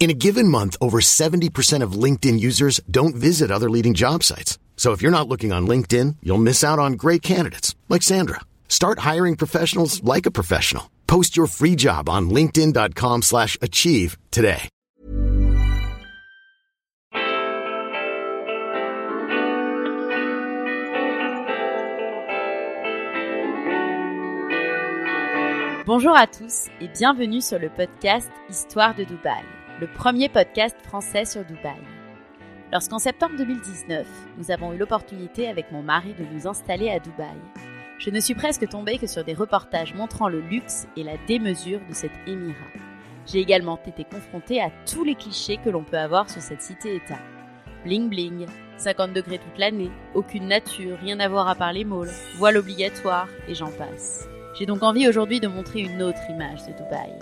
In a given month, over 70% of LinkedIn users don't visit other leading job sites. So if you're not looking on LinkedIn, you'll miss out on great candidates like Sandra. Start hiring professionals like a professional. Post your free job on linkedin.com/achieve today. Bonjour à tous et bienvenue sur le podcast Histoire de Dubaï, le premier podcast français sur Dubaï. Lorsqu'en septembre 2019, nous avons eu l'opportunité avec mon mari de nous installer à Dubaï, je ne suis presque tombée que sur des reportages montrant le luxe et la démesure de cet émirat. J'ai également été confrontée à tous les clichés que l'on peut avoir sur cette cité-État. Bling bling, 50 degrés toute l'année, aucune nature, rien à voir à part les malls, voile obligatoire, et j'en passe. J'ai donc envie aujourd'hui de montrer une autre image de Dubaï,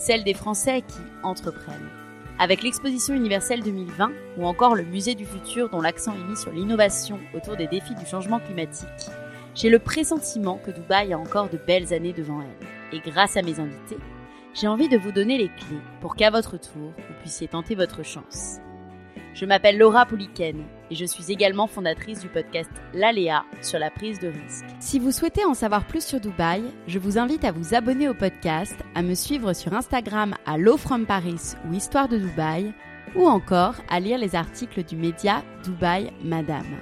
celle des Français qui entreprennent. Avec l'exposition universelle 2020 ou encore le musée du futur dont l'accent est mis sur l'innovation autour des défis du changement climatique, j'ai le pressentiment que Dubaï a encore de belles années devant elle. Et grâce à mes invités, j'ai envie de vous donner les clés pour qu'à votre tour, vous puissiez tenter votre chance. Je m'appelle Laura Pouliken et je suis également fondatrice du podcast L'Aléa sur la prise de risque. Si vous souhaitez en savoir plus sur Dubaï, je vous invite à vous abonner au podcast, à me suivre sur Instagram à Low From Paris ou Histoire de Dubaï, ou encore à lire les articles du média Dubaï Madame.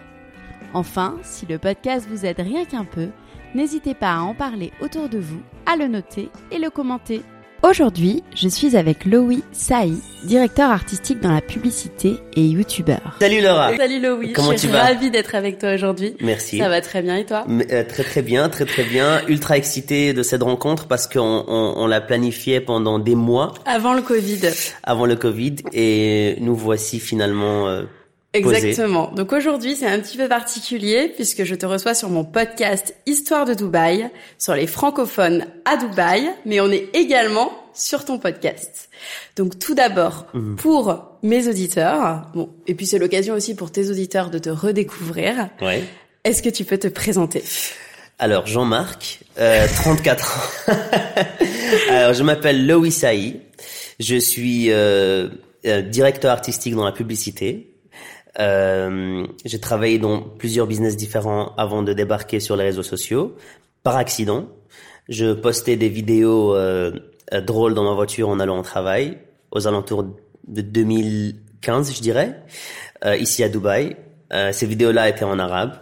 Enfin, si le podcast vous aide rien qu'un peu, n'hésitez pas à en parler autour de vous, à le noter et le commenter. Aujourd'hui, je suis avec Loïc Saï, directeur artistique dans la publicité et youtubeur. Salut Laura. Salut Loïc, Comment je tu suis vas ravie d'être avec toi aujourd'hui. Merci. Ça va très bien et toi? Mais, euh, très très bien, très très bien. Ultra excité de cette rencontre parce qu'on on, on l'a planifiée pendant des mois Avant le Covid. avant le Covid et nous voici finalement euh, Exactement. Donc aujourd'hui, c'est un petit peu particulier puisque je te reçois sur mon podcast Histoire de Dubaï, sur les francophones à Dubaï, mais on est également sur ton podcast. Donc tout d'abord, Mhm. pour mes auditeurs, bon, et puis c'est l'occasion aussi pour tes auditeurs de te redécouvrir, Ouais. est-ce que tu peux te présenter? Alors Jean-Marc, euh, 34 ans. Alors je m'appelle Loïc Saï. Je suis euh, directeur artistique dans la publicité. Euh, j'ai travaillé dans plusieurs business différents avant de débarquer sur les réseaux sociaux. Par accident, je postais des vidéos euh, euh, drôles dans ma voiture en allant au travail, aux alentours de 2015, je dirais, euh, ici à Dubaï. Euh, ces vidéos-là étaient en arabe.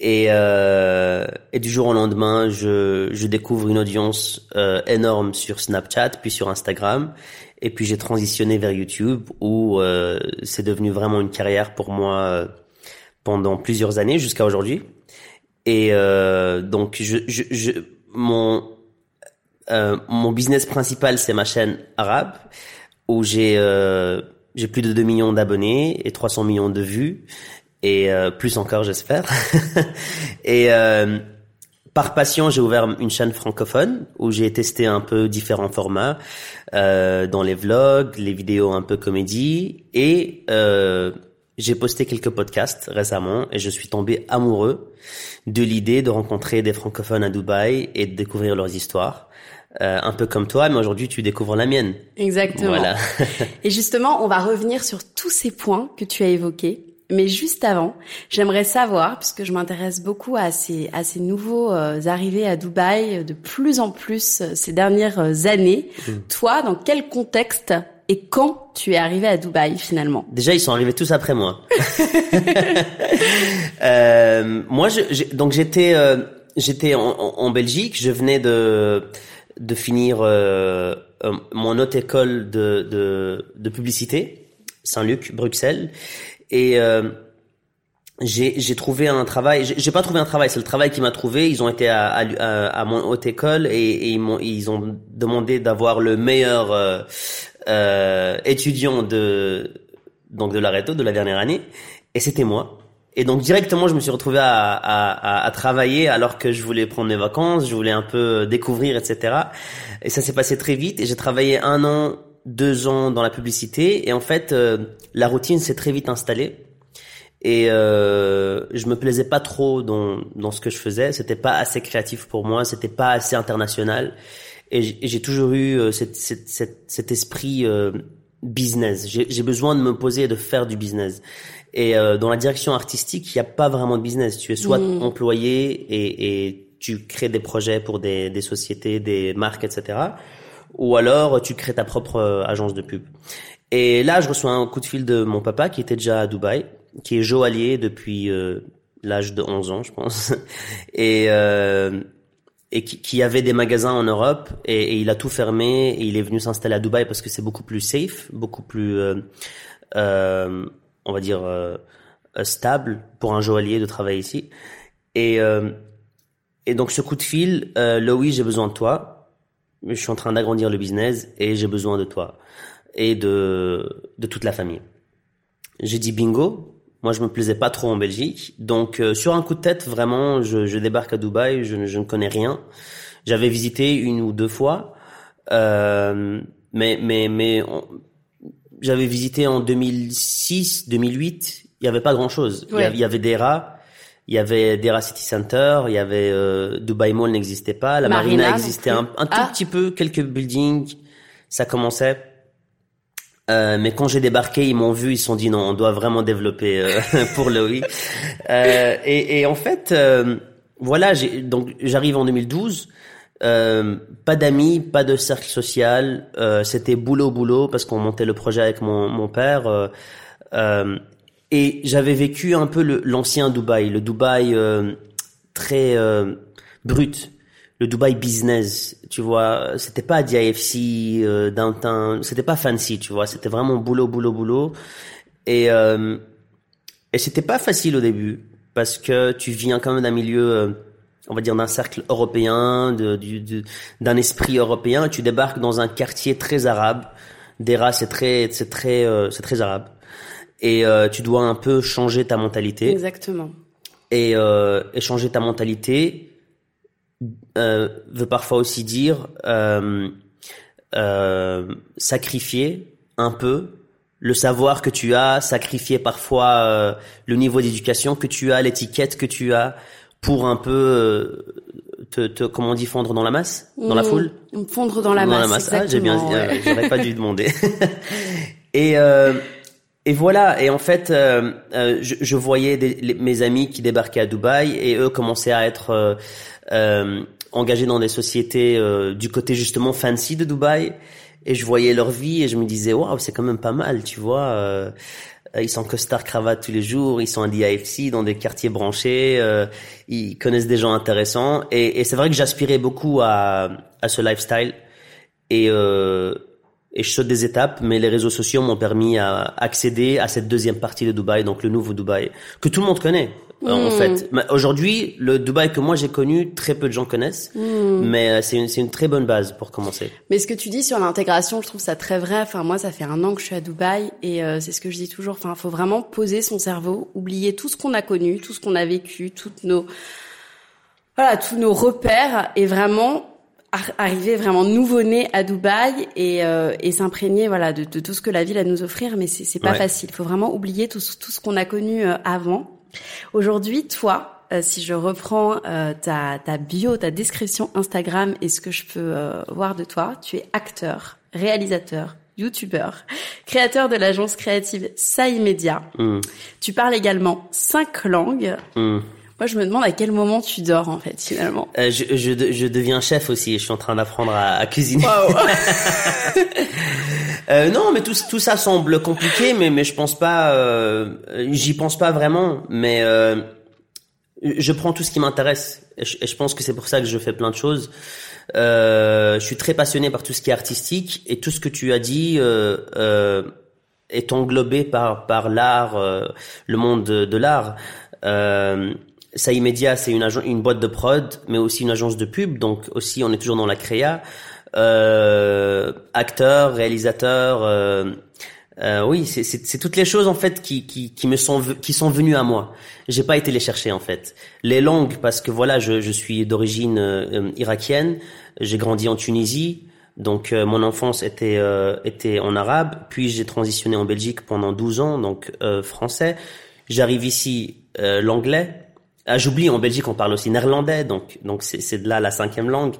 Et, et du jour au lendemain, je, je découvre une audience énorme sur Snapchat, puis sur Instagram, et puis j'ai transitionné vers YouTube, où euh, c'est devenu vraiment une carrière pour moi euh, pendant plusieurs années jusqu'à aujourd'hui. Et euh, donc, je, je, je, mon euh, mon business principal, c'est ma chaîne arabe, où j'ai euh, j'ai plus de 2 millions d'abonnés et 300 millions de vues et euh, plus encore j'espère. et par passion, j'ai ouvert une chaîne francophone où j'ai testé un peu différents formats euh, dans les vlogs, les vidéos un peu comédie et euh, j'ai posté quelques podcasts récemment et je suis tombé amoureux de l'idée de rencontrer des francophones à Dubaï et de découvrir leurs histoires. Euh, un peu comme toi, mais aujourd'hui tu découvres la mienne. Exactement. Voilà. Et justement, on va revenir sur tous ces points que tu as évoqués. Mais juste avant, j'aimerais savoir, puisque je m'intéresse beaucoup à ces, à ces nouveaux euh, arrivés à Dubaï de plus en plus euh, ces dernières euh, années, toi, dans quel contexte et quand tu es arrivé à Dubaï finalement? Déjà, ils sont arrivés tous après moi. Euh, moi, je, donc j'étais, euh, j'étais en, en- Belgique. Je venais de de finir euh, euh, mon autre école de, de de publicité, Saint-Luc, Bruxelles, et euh, j'ai trouvé un travail. J'ai pas trouvé un travail, c'est le travail qui m'a trouvé. Ils ont été à, à, à- mon haute école et, et ils m'ont ils ont demandé d'avoir le meilleur euh, euh, étudiant de donc de l'Areto de la dernière année, et c'était moi. Et donc directement, je me suis retrouvé à, à, à, travailler alors que je voulais prendre mes vacances, je voulais un peu découvrir, etc. Et ça s'est passé très vite. Et j'ai travaillé un an, deux ans dans la publicité. Et en fait, euh, la routine s'est très vite installée. Et euh, je me plaisais pas trop dans, dans ce que je faisais. C'était pas assez créatif pour moi. C'était pas assez international. Et j'ai toujours eu euh, cet, cet, cet, esprit euh, business. J'ai besoin de me poser et de faire du business. Et euh, dans la direction artistique, il n'y a pas vraiment de business. Tu es soit employé et, et, tu crées des projets pour des, des, sociétés, des marques, etc. Ou alors tu crées ta propre euh, agence de pub. Et là, je reçois un coup de fil de mon papa qui était déjà à Dubaï, qui est joaillier depuis euh, l'âge de 11 ans, je pense. et euh, et qui, avait des magasins en Europe et, il a tout fermé et il est venu s'installer à Dubaï parce que c'est beaucoup plus safe, beaucoup plus euh, euh, on va dire, stable pour un joaillier de travailler ici. Et, et donc ce coup de fil, euh, Louis, j'ai besoin de toi. Je suis en train d'agrandir le business et j'ai besoin de toi et de, de toute la famille. J'ai dit bingo. Moi, je me plaisais pas trop en Belgique. Donc, sur un coup de tête, vraiment, je, je débarque à Dubaï. Je, je, ne connais rien. J'avais visité une ou deux fois. Euh, mais, mais, mais j'avais visité en 2006, 2008, il y avait pas grand chose. Il, y avait, des rats, il y avait Dera City Center, il y avait euh, Dubai Mall n'existait pas, la Marina, existait un, un, tout ah. petit peu, quelques buildings, ça commençait. Euh, mais quand j'ai débarqué, ils m'ont vu, ils se sont dit non, on doit vraiment développer euh, pour Louis. Euh, et, et, en fait, euh, voilà, donc j'arrive en 2012. Euh, pas d'amis, pas de cercle social. Euh, c'était boulot boulot parce qu'on montait le projet avec mon, mon père. Euh, euh et j'avais vécu un peu l'ancien Dubaï, le Dubaï très brut, le Dubaï business. Tu vois, c'était pas DIFC, euh, downtown, c'était pas fancy. Tu vois, c'était vraiment boulot boulot boulot. Et et c'était pas facile au début parce que tu viens quand même d'un milieu on va dire d'un cercle européen, d'un esprit européen, tu débarques dans un quartier très arabe. Dera, c'est très, c'est très, euh, c'est très arabe. Et euh, tu dois un peu changer ta mentalité. Exactement. Et, euh, et changer ta mentalité euh, veut parfois aussi dire sacrifier un peu le savoir que tu as, sacrifier parfois le niveau d'éducation que tu as, l'étiquette que tu as, pour un peu euh, te, te, comment on dit fondre dans la masse, dans la mmh. foule. Fondre dans la masse. Ah, j'ai bien, j'aurais pas dû demander. et euh, et voilà. Et en fait, euh, euh je, je, voyais des, mes amis qui débarquaient à Dubaï et eux commençaient à être euh, engagés dans des sociétés du côté justement fancy de Dubaï. Et je voyais leur vie et je me disais waouh, c'est quand même pas mal, tu vois. Euh, ils sont costard cravate tous les jours, ils sont à l'IAFC dans des quartiers branchés, euh, ils connaissent des gens intéressants et, et c'est vrai que j'aspirais beaucoup à, à ce lifestyle et euh, et je saute des étapes, mais les réseaux sociaux m'ont permis à accéder à cette deuxième partie de Dubaï, donc le nouveau Dubaï, que tout le monde connaît. Euh, en hmm. fait, aujourd'hui, le Dubaï que moi j'ai connu, très peu de gens connaissent, hmm. mais euh, c'est une, une très bonne base pour commencer. Mais ce que tu dis sur l'intégration, je trouve ça très vrai. Enfin, moi, ça fait un an que je suis à Dubaï et euh, c'est ce que je dis toujours. Enfin, faut vraiment poser son cerveau, oublier tout ce qu'on a connu, tout ce qu'on a vécu, toutes nos voilà, tous nos repères et vraiment arriver vraiment nouveau-né à Dubaï et, euh, et s'imprégner voilà de, de, tout ce que la ville a à nous offrir, mais c'est pas facile. Il faut vraiment oublier tout, tout ce qu'on a connu euh, avant. Aujourd'hui, toi, euh, si je reprends ta, ta bio, ta description Instagram et ce que je peux voir de toi, tu es acteur, réalisateur, youtubeur, créateur de l'agence créative Sai Media. Mm. Tu parles également cinq langues. Mm. Moi, je me demande à quel moment tu dors, en fait, finalement. Euh, je, je, je, deviens chef aussi. Je suis en train d'apprendre à, à, cuisiner. Wow. euh, non, mais tout, tout ça semble compliqué, mais, mais je pense pas. Euh, J'y pense pas vraiment. Mais euh, je prends tout ce qui m'intéresse. Et, et, je pense que c'est pour ça que je fais plein de choses. Euh, je suis très passionné par tout ce qui est artistique et tout ce que tu as dit euh, euh, est englobé par par l'art, euh, le monde de, de l'art. Euh, Saï Media, c'est une, une boîte de prod, mais aussi une agence de pub, donc aussi on est toujours dans la créa. euh, acteur, réalisateur. Euh, euh, oui, c'est toutes les choses en fait qui, qui, qui me sont qui sont venues à moi. J'ai pas été les chercher en fait. Les langues parce que voilà, je, je suis d'origine euh, irakienne. J'ai grandi en Tunisie, donc euh, mon enfance était était en arabe. Puis j'ai transitionné en Belgique pendant 12 ans, donc français. J'arrive ici l'anglais. Ah, j'oublie en Belgique on parle aussi néerlandais, donc donc c'est de là la cinquième langue.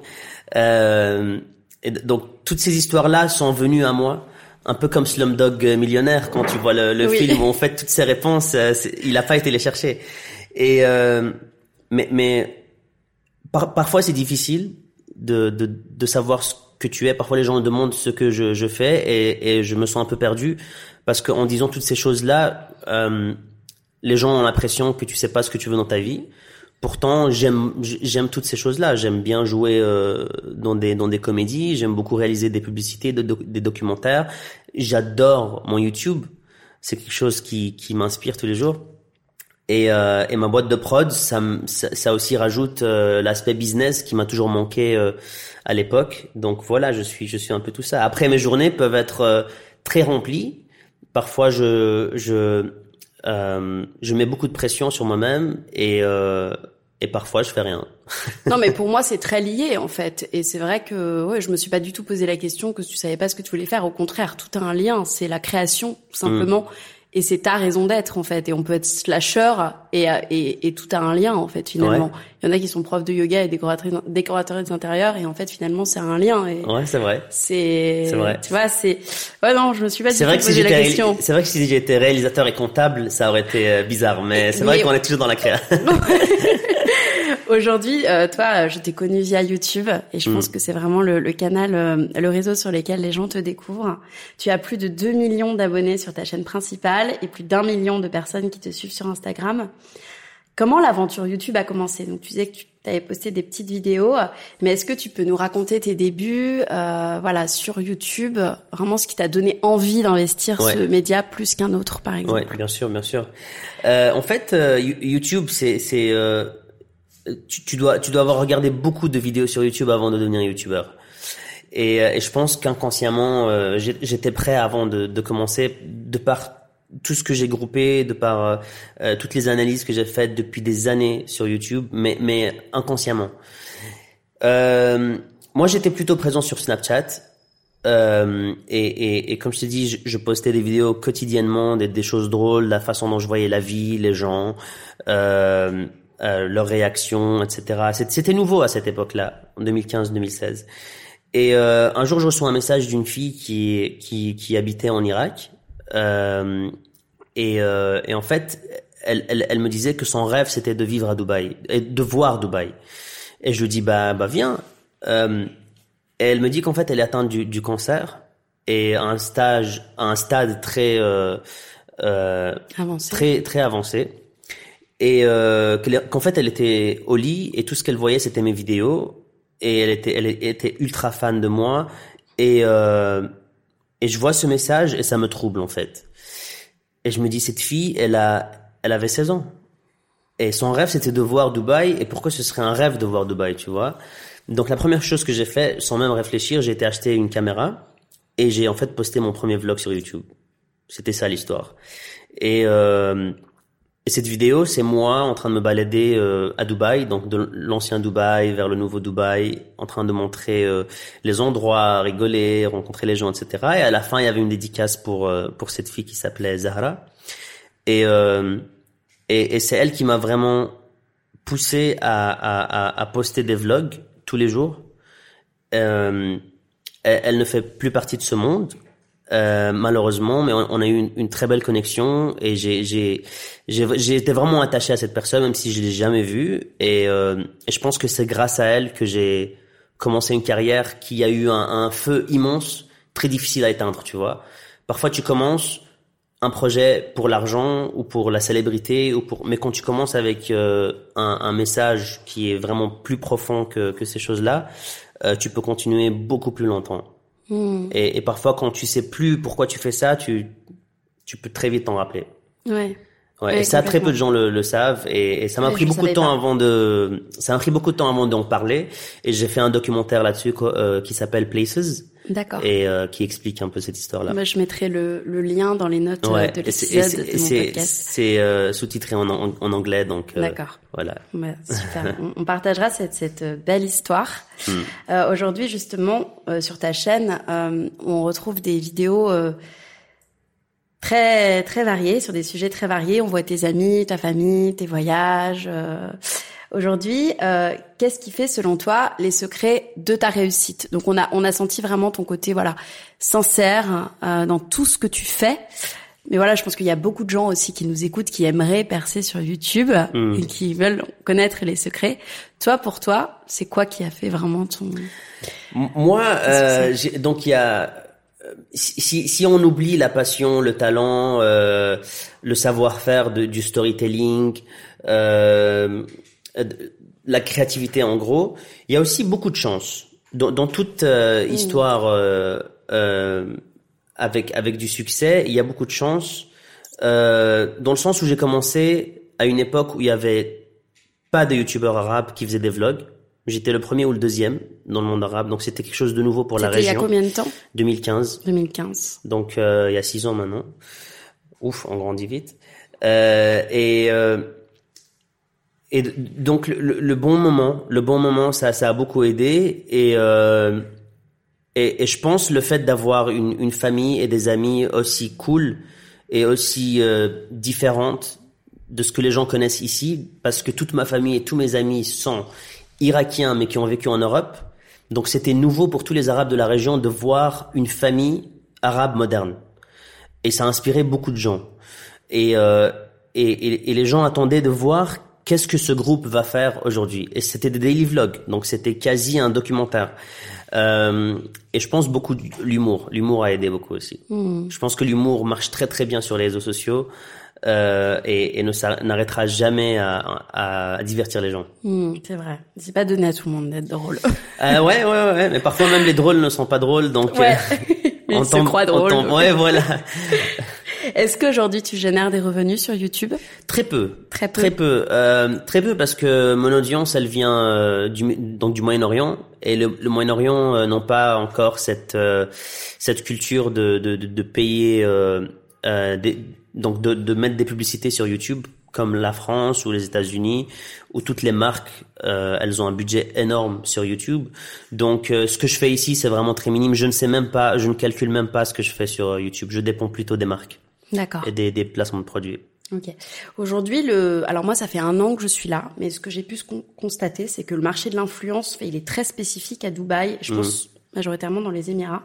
et donc toutes ces histoires là sont venues à moi un peu comme Slumdog Millionnaire quand tu vois le, le film où en fait toutes ces réponses euh, il a pas été les chercher. Et euh, mais mais parfois c'est difficile de, de, de savoir ce que tu es. Parfois les gens me demandent ce que je, je fais et, et je me sens un peu perdu parce qu'en disant toutes ces choses là euh, les gens ont l'impression que tu sais pas ce que tu veux dans ta vie Pourtant, j'aime j'aime toutes ces choses-là. J'aime bien jouer euh, dans des dans des comédies. J'aime beaucoup réaliser des publicités, des documentaires. J'adore mon YouTube. C'est quelque chose qui qui m'inspire tous les jours. Et, euh, et ma boîte de prod, ça, ça, aussi rajoute euh, l'aspect business qui m'a toujours manqué euh, à l'époque. Donc voilà, je suis je suis un peu tout ça. Après, mes journées peuvent être euh, très remplies. Parfois, je je je mets beaucoup de pression sur moi-même et et parfois je fais rien. non mais pour moi c'est très lié en fait et c'est vrai que ouais je me suis pas du tout posé la question que tu savais pas ce que tu voulais faire au contraire tout a un lien c'est la création tout simplement mm. Et c'est ta raison d'être en fait. Et on peut être slasher et, et, et tout a un lien en fait finalement. Il y en a qui sont profs de yoga et décorateurs décorateurs d'intérieur et en fait finalement c'est un lien et ouais c'est vrai. c'est vrai. tu vois c'est ouais non je me suis pas du tout posé la question. c'est vrai que si j'étais réalisateur et comptable ça aurait été euh, bizarre mais c'est vrai qu'on est toujours dans la créa Aujourd'hui, euh, toi, je t'ai connu via YouTube et je pense mm. que c'est vraiment le, le canal, euh, le réseau sur lequel les gens te découvrent. Tu as plus de 2 millions d'abonnés sur ta chaîne principale et plus d'un million de personnes qui te suivent sur Instagram. Comment l'aventure YouTube a commencé? Donc tu disais que tu avais posté des petites vidéos, mais est-ce que tu peux nous raconter tes débuts, euh, voilà, sur YouTube, vraiment ce qui t'a donné envie d'investir ce média plus qu'un autre, par exemple Oui, bien sûr, bien sûr. Euh, en fait, euh, YouTube, c'est c'est euh, tu, tu, dois tu dois avoir regardé beaucoup de vidéos sur YouTube avant de devenir YouTuber. Et, euh, et je pense qu'inconsciemment, euh, j'étais prêt avant de, de, commencer, de par tout ce que j'ai groupé, de par euh, toutes les analyses que j'ai faites depuis des années sur YouTube, mais, mais inconsciemment. Euh, moi, j'étais plutôt présent sur Snapchat. Euh, et, et, et, comme je t'ai dit, je, je, postais des vidéos quotidiennement, des, des, choses drôles, la façon dont je voyais la vie, les gens. Euh, euh, leurs réactions, etc. C'était nouveau à cette époque-là, en 2015-2016. Et euh, un jour, je reçois un message d'une fille qui, qui, qui habitait en Irak. Euh, et, euh, et, en fait, elle, elle, elle, me disait que son rêve, c'était de vivre à Dubaï, et de voir Dubaï. Et je lui dis, bah, bah viens. Euh, et elle me dit qu'en fait, elle est atteinte du, du cancer et à un stage, à un stade très, euh, avancé. très, très avancé et euh, qu'en fait elle était au lit et tout ce qu'elle voyait c'était mes vidéos. Et elle était elle était ultra fan de moi. Et euh, et je vois ce message et ça me trouble en fait. Et je me dis cette fille elle a elle avait 16 ans. Et son rêve c'était de voir Dubaï. Et pourquoi ce serait un rêve de voir Dubaï tu vois? Donc la première chose que j'ai fait sans même réfléchir j'ai été acheter une caméra. Et j'ai en fait posté mon premier vlog sur YouTube. C'était ça l'histoire. Et euh, et cette vidéo, c'est moi en train de me balader euh, à Dubaï, donc de l'ancien Dubaï vers le nouveau Dubaï, en train de montrer euh, les endroits, rigoler, rencontrer les gens, etc. Et à la fin, il y avait une dédicace pour euh, pour cette fille qui s'appelait Zahra. Et et, et c'est elle qui m'a vraiment poussé à, à, à, poster des vlogs tous les jours. elle, elle ne fait plus partie de ce monde, euh, malheureusement, mais on, a eu une, très belle connexion et j'ai été vraiment attaché à cette personne même si je l'ai jamais vue et, euh, je pense que c'est grâce à elle que j'ai commencé une carrière qui a eu un, un, feu immense, très difficile à éteindre, tu vois. Parfois tu commences un projet pour l'argent ou pour la célébrité ou pour mais quand tu commences avec euh, un, un, message qui est vraiment plus profond que, que ces choses-là, euh, tu peux continuer beaucoup plus longtemps. Hmm. Et, et, parfois, quand tu sais plus pourquoi tu fais ça, tu, tu peux très vite t'en rappeler. Ouais. Ouais, et ça, très peu de gens le, le savent, et, et ça m'a pris beaucoup de temps avant de, ça m'a pris beaucoup de temps avant d'en parler, et j'ai fait un documentaire là-dessus euh, qui s'appelle Places. D'accord. Et euh, qui explique un peu cette histoire-là. Moi, je mettrai le, le lien dans les notes euh, de l'épisode de mon podcast. C'est euh, sous-titré en, en, anglais, donc. D'accord. Voilà. Bah, super. on, on, partagera cette, cette belle histoire. Hmm. Aujourd'hui, justement, sur ta chaîne, on retrouve des vidéos très très variés sur des sujets très variés. On voit tes amis, ta famille, tes voyages. Euh. Aujourd'hui, euh, qu'est-ce qui fait selon toi les secrets de ta réussite? Donc on a on a senti vraiment ton côté voilà sincère euh, dans tout ce que tu fais. Mais voilà, je pense qu'il y a beaucoup de gens aussi qui nous écoutent, qui aimeraient percer sur YouTube mmh. et qui veulent connaître les secrets. Toi, pour toi, c'est quoi qui a fait vraiment ton Moi, euh, donc il y a si, si on oublie la passion, le talent, euh, le savoir-faire du storytelling, euh, la créativité en gros, il y a aussi beaucoup de chance. Dans, dans toute euh, mmh. histoire euh, euh, avec avec du succès, il y a beaucoup de chance. Euh, dans le sens où j'ai commencé à une époque où il y avait pas de youtubeurs arabes qui faisaient des vlogs. J'étais le premier ou le deuxième dans le monde arabe, donc c'était quelque chose de nouveau pour la région. il y a combien de temps? 2015. 2015. Donc euh, il y a six ans maintenant. Ouf, on grandit vite. Euh, et euh, et donc le, bon moment, le bon moment, ça ça a beaucoup aidé et euh, et, et, je pense le fait d'avoir une, une famille et des amis aussi cool et aussi euh, différentes de ce que les gens connaissent ici, parce que toute ma famille et tous mes amis sont irakiens mais qui ont vécu en Europe. Donc c'était nouveau pour tous les Arabes de la région de voir une famille arabe moderne. Et ça a inspiré beaucoup de gens. Et, euh, et, et, les gens attendaient de voir qu'est-ce que ce groupe va faire aujourd'hui? Et c'était des daily vlogs, donc c'était quasi un documentaire. Euh, et je pense beaucoup l'humour. L'humour a aidé beaucoup aussi. Hmm. Je pense que l'humour marche très très bien sur les réseaux sociaux euh, et, et ne n'arrêtera jamais à, à, divertir les gens. Hmm, c'est vrai. C'est pas donné à tout le monde d'être drôle. euh, ouais, ouais, ouais. Mais parfois même les drôles ne sont pas drôles, donc. Ouais. Euh, on se croit drôle. Ouais, voilà. Est-ce qu'aujourd'hui tu génères des revenus sur YouTube? Très peu. Très peu. Très peu. Euh, très peu parce que mon audience, elle vient euh, du, donc du Moyen-Orient et le, le Moyen-Orient euh, n'ont pas encore cette euh, cette culture de de, de, de payer euh, des donc de, de, mettre des publicités sur YouTube comme la France ou les États-Unis où toutes les marques euh, elles ont un budget énorme sur YouTube. Donc euh, ce que je fais ici c'est vraiment très minime. Je ne sais même pas, je ne calcule même pas ce que je fais sur YouTube. Je dépends plutôt des marques. D'accord. Et des, des placements de produits. Ok. Aujourd'hui, le, alors moi, ça fait un an que je suis là, mais ce que j'ai pu constater, c'est que le marché de l'influence, il est très spécifique à Dubaï. Je mmh. pense majoritairement dans les Émirats.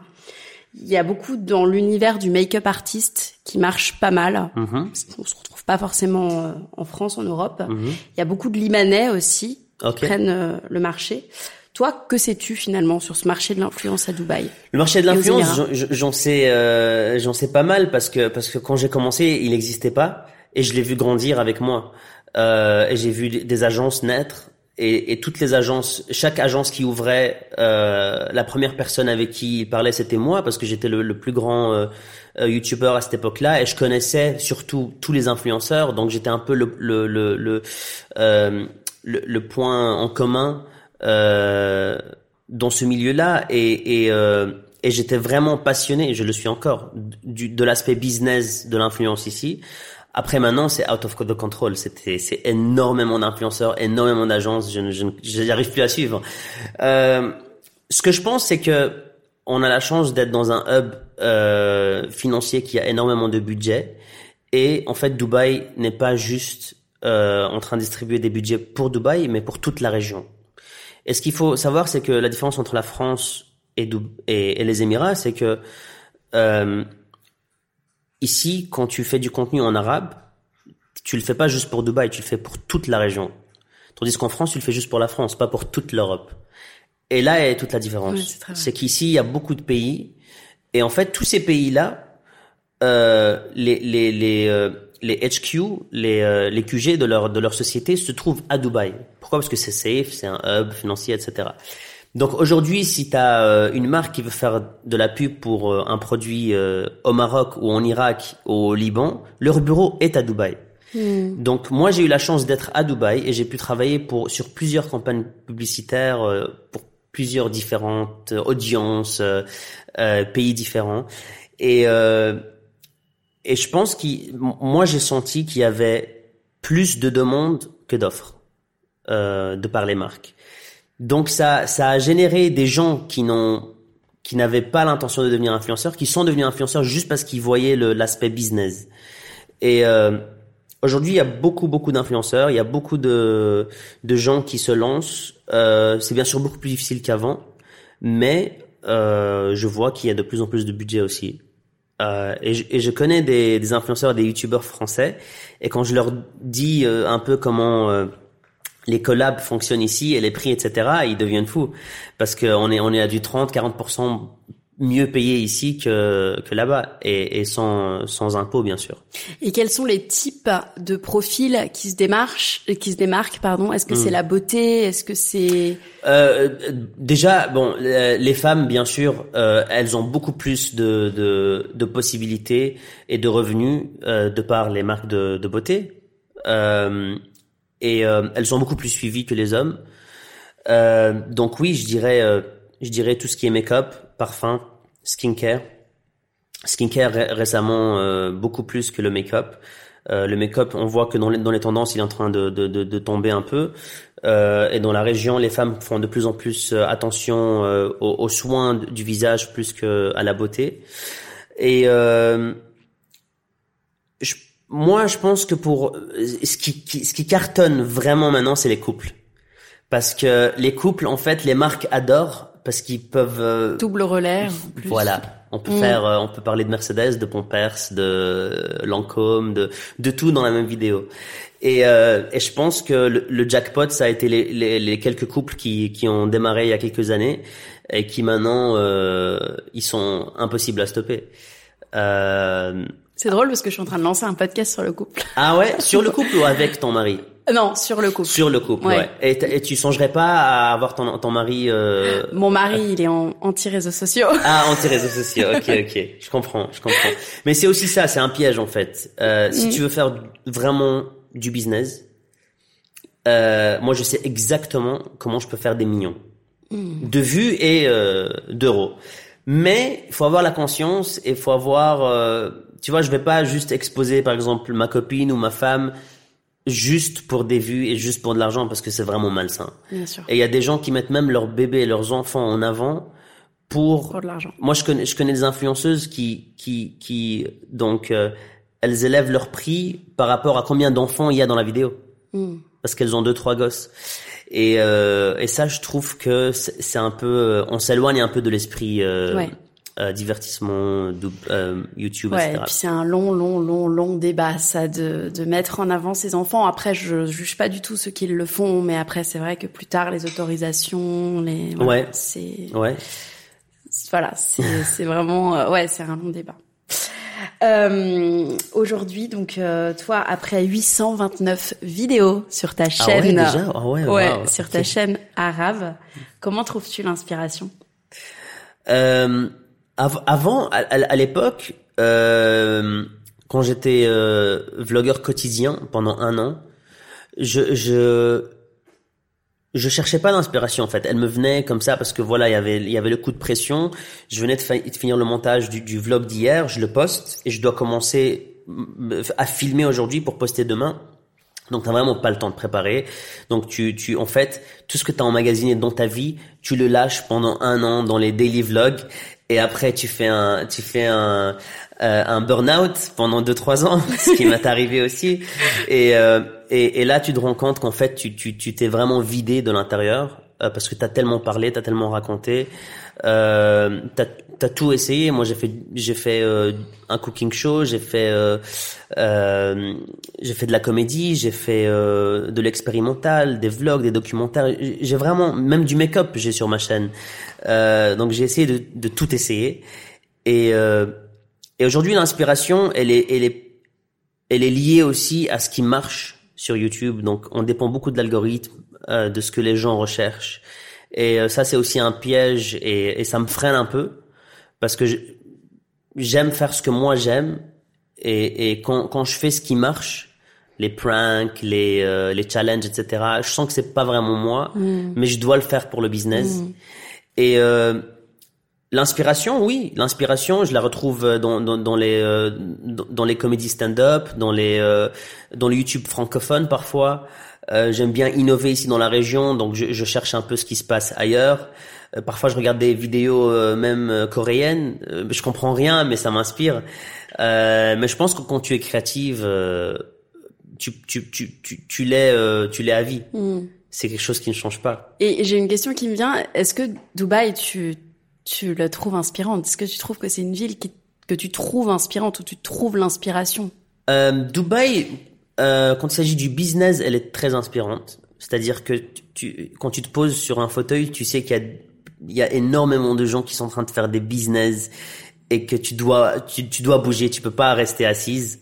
Il y a beaucoup dans l'univers du make-up artiste qui marche pas mal. Mm On se retrouve pas forcément euh, en France, en Europe. Mm Il y a beaucoup de Libanais aussi qui prennent euh, le marché. Toi, que sais-tu finalement sur ce marché de l'influence à Dubaï Le marché de l'influence, j'en sais, euh, j'en sais pas mal parce que parce que quand j'ai commencé, il n'existait pas et je l'ai vu grandir avec moi. Euh, et j'ai vu des agences naître et, et, toutes les agences, chaque agence qui ouvrait, euh, la première personne avec qui il parlait, c'était moi, parce que j'étais le, le, plus grand euh, euh, YouTuber à cette époque-là, et je connaissais surtout tous les influenceurs, donc j'étais un peu le le le le, euh, le, le point en commun dans ce milieu-là, et, et, euh, et j'étais vraiment passionné, je le suis encore, du, de l'aspect business de l'influence ici. Après maintenant, c'est out of control. C'était, c'est énormément d'influenceurs, énormément d'agences. Je, je, j'arrive plus à suivre. Euh, ce que je pense, c'est que on a la chance d'être dans un hub euh, financier qui a énormément de budget. Et en fait, Dubaï n'est pas juste euh, en train de distribuer des budgets pour Dubaï, mais pour toute la région. Et ce qu'il faut savoir, c'est que la différence entre la France et, et, et les Émirats, c'est que euh, Ici, quand tu fais du contenu en arabe, tu le fais pas juste pour Dubaï, tu le fais pour toute la région. Tandis qu'en France, tu le fais juste pour la France, pas pour toute l'Europe. Et là est toute la différence. c'est qu'ici, il y a beaucoup de pays. Et en fait, tous ces pays-là, euh, les, les, les, euh, les HQ, les, euh, les QG de leur, de leur société se trouvent à Dubaï. Pourquoi? Parce que c'est safe, c'est un hub financier, etc. Donc aujourd'hui, si tu as euh, une marque qui veut faire de la pub pour euh, un produit euh, au Maroc ou en Irak ou au Liban, leur bureau est à Dubaï. Hmm. Donc moi j'ai eu la chance d'être à Dubaï et j'ai pu travailler pour sur plusieurs campagnes publicitaires euh, pour plusieurs différentes audiences, euh, euh pays différents et et je pense que moi j'ai senti qu'il y avait plus de demandes que d'offres de par les marques. Donc ça ça a généré des gens qui n'ont qui n'avaient pas l'intention de devenir influenceurs, qui sont devenus influenceurs juste parce qu'ils voyaient l'aspect business. Et euh, aujourd'hui, il y a beaucoup, beaucoup d'influenceurs, il y a beaucoup de, de gens qui se lancent. Euh, c'est bien sûr beaucoup plus difficile qu'avant, mais euh, je vois qu'il y a de plus en plus de budget aussi. Euh, et, je, et, je, connais des, des influenceurs, des youtubeurs français, et quand je leur dis euh, un peu comment euh, les collabs fonctionnent ici et les prix, etc., ils deviennent fous parce qu'on est on est à du 30-40% mieux payé ici que que là-bas et, et sans sans impôts bien sûr. Et quels sont les types de profils qui se démarchent qui se démarquent pardon? Est-ce que c'est hmm. la beauté? Est-ce que c'est euh, déjà bon les femmes bien sûr euh, elles ont beaucoup plus de de, de possibilités et de revenus euh, de par les marques de, de beauté. Euh, et euh, elles sont beaucoup plus suivies que les hommes. Euh, donc oui, je dirais, euh, je dirais tout ce qui est make-up, parfum, skincare. Skincare récemment euh, beaucoup plus que le make-up. le make-up, on voit que dans les, tendances, il est en train de, de, de, de tomber un peu. et dans la région, les femmes font de plus en plus attention aux, aux, soins du visage plus que à la beauté. Et je moi, je pense que pour ce qui, ce qui cartonne vraiment maintenant, c'est les couples, parce que les couples, en fait, les marques adorent parce qu'ils peuvent euh, double relais. Voilà, on peut mm. faire, euh, on peut parler de Mercedes, de Pompers, de Lancôme, de de tout dans la même vidéo. Et, euh, et je pense que le, jackpot, ça a été les, les, les, quelques couples qui, qui ont démarré il y a quelques années et qui maintenant euh, ils sont impossibles à stopper. Euh, c'est drôle parce que je suis en train de lancer un podcast sur le couple. Ah ouais, sur le couple ou avec ton mari? Non, sur le couple. Sur le couple, ouais. Et, et, tu songerais pas à avoir ton, ton mari euh... Mon mari, il est en anti-réseaux sociaux. Ah, anti-réseaux sociaux. Ok, ok. Je comprends, je comprends. Mais c'est aussi ça, c'est un piège en fait. Euh, si mm. tu veux faire vraiment du business, euh, moi je sais exactement comment je peux faire des millions mm. de vues et d'euros. Mais il faut avoir la conscience et il faut avoir tu vois, je vais pas juste exposer, par exemple, ma copine ou ma femme juste pour des vues et juste pour de l'argent parce que c'est vraiment malsain. Bien sûr. Et il y a des gens qui mettent même leurs bébés et leurs enfants en avant pour, pour de l'argent. Moi, je connais, je connais des influenceuses qui, qui, qui, donc, euh, elles élèvent leur prix par rapport à combien d'enfants il y a dans la vidéo. Hmm. Parce qu'elles ont deux, trois gosses. Et, euh, et ça, je trouve que c'est un peu, euh, on s'éloigne un peu de l'esprit euh, ouais. Euh, divertissement, euh, YouTube, ouais, Et puis c'est un long, long, long, long débat, ça, de, de mettre en avant ses enfants. Après, je juge pas du tout ceux qui le font, mais après, c'est vrai que plus tard, les autorisations, les, ouais, c'est, ouais, voilà, c'est, c'est vraiment, euh, ouais, c'est un long débat. Euh, aujourd'hui, donc euh, toi, après 829 vidéos sur ta chaîne, ah ouais, déjà? Ah ouais, ouais sur ta chaîne arabe, comment trouves-tu l'inspiration? Euh, avant, à, l'époque, euh, quand j'étais euh, vlogueur quotidien pendant un an, je je je cherchais pas d'inspiration en fait. Elle me venait comme ça parce que voilà, il y avait y avait le coup de pression. Je venais de, finir le montage du vlog d'hier, je le poste et je dois commencer à filmer aujourd'hui pour poster demain. Donc t'as vraiment pas le temps de préparer. Donc tu, tu, en fait, tout ce que t'as emmagasiné dans ta vie, tu le lâches pendant un an dans les daily vlogs. Et après tu fais un tu fais un euh, un burn-out pendant deux trois ans ce qui m'est arrivé aussi. Et, euh, et, et là tu te rends compte qu'en fait tu tu tu t'es vraiment vidé de l'intérieur euh, parce que t'as tellement parlé t'as tellement raconté. Euh, t'as as tout essayé moi j'ai fait j'ai fait euh, un cooking show j'ai fait euh, euh, j'ai fait de la comédie j'ai fait de l'expérimental des vlogs des documentaires j'ai vraiment même du make-up j'ai sur ma chaîne euh, donc j'ai essayé de, de, tout essayer. Et, euh, et aujourd'hui, l'inspiration, elle est, elle est, elle est liée aussi à ce qui marche sur YouTube. Donc, on dépend beaucoup de l'algorithme, euh, de ce que les gens recherchent. Et euh, ça, c'est aussi un piège et, et, ça me freine un peu parce que j'aime faire ce que moi j'aime et, et quand, quand je fais ce qui marche, les pranks, les euh, les challenges, etc. Je sens que c'est pas vraiment moi, mais je dois le faire pour le business. Et euh, l'inspiration, oui, l'inspiration, je la retrouve dans dans, dans les euh, dans, dans les comédies stand-up, dans les euh, dans le YouTube francophone parfois. Euh, J'aime bien innover ici dans la région, donc je, je cherche un peu ce qui se passe ailleurs. Euh, parfois, je regarde des vidéos euh, même euh, coréennes. Euh, je comprends rien, mais ça m'inspire. Euh, mais je pense que quand tu es créative, euh, tu tu tu tu, tu l'es euh, tu l'es à vie. Hmm. C'est quelque chose qui ne change pas. Et j'ai une question qui me vient. Est-ce que Dubaï, tu, tu la trouves inspirante? Est-ce que tu trouves que c'est une ville qui, que tu trouves inspirante ou tu trouves l'inspiration? Euh, Dubaï, euh, quand il s'agit du business, elle est très inspirante. C'est-à-dire que tu- quand tu te poses sur un fauteuil, tu sais qu'il y a, il y a énormément de gens qui sont en train de faire des business et que tu dois, tu, tu dois bouger, tu peux pas rester assise.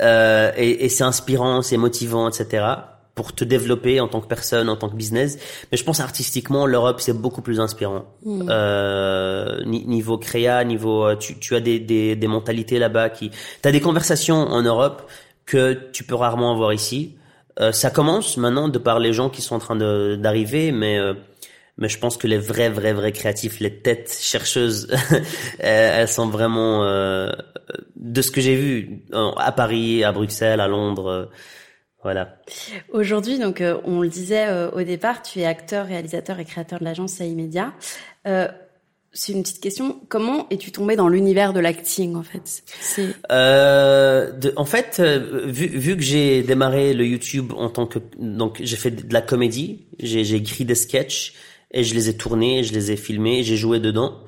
Euh, et et c'est inspirant, c'est motivant, etc. pour te développer en tant que personne, en tant que business. Mais je pense artistiquement, l'Europe c'est beaucoup plus inspirant. Euh, ni- niveau créa, niveau, euh, tu, tu as des, des, des mentalités là-bas qui, t'as des conversations en Europe que tu peux rarement avoir ici. Euh, ça commence maintenant de par les gens qui sont en train de- d'arriver, mais euh, mais je pense que les vrais, vrais, vrais créatifs, les têtes chercheuses, elles elles sont vraiment euh, de ce que j'ai vu euh, à Paris, à Bruxelles, à Londres, euh, voilà. Aujourd'hui, donc, euh, on le disait euh, au départ, tu es acteur, réalisateur et créateur de l'agence AI Media. Euh, c'est une petite question. Comment es-tu tombé dans l'univers de l'acting, en fait? Euh, de, en fait, euh, vu, vu que j'ai démarré le YouTube en tant que donc j'ai fait de la comédie, j'ai j'ai écrit des sketchs et je les ai tournés, je les ai filmés, j'ai joué dedans.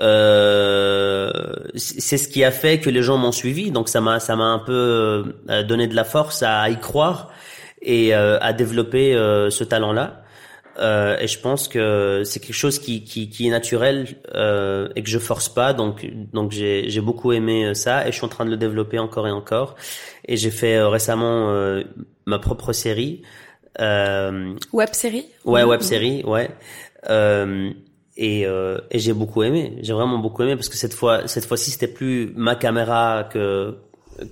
Euh, c'est ce qui a fait que les gens m'ont suivi, donc ça m'a ça m'a un peu euh, donné de la force à y croire et euh, à développer euh, ce talent-là. Euh, et je pense que c'est quelque chose qui, qui, qui est naturel euh, et que je force pas. Donc, donc j'ai, j'ai beaucoup aimé ça et je suis en train de le développer encore et encore. Et j'ai fait récemment euh, ma propre série. Euh, web série? Ouais, web série, ouais. Euh, et, euh, et j'ai beaucoup aimé. J'ai vraiment beaucoup aimé parce que cette fois, cette fois-ci, c'était plus ma caméra que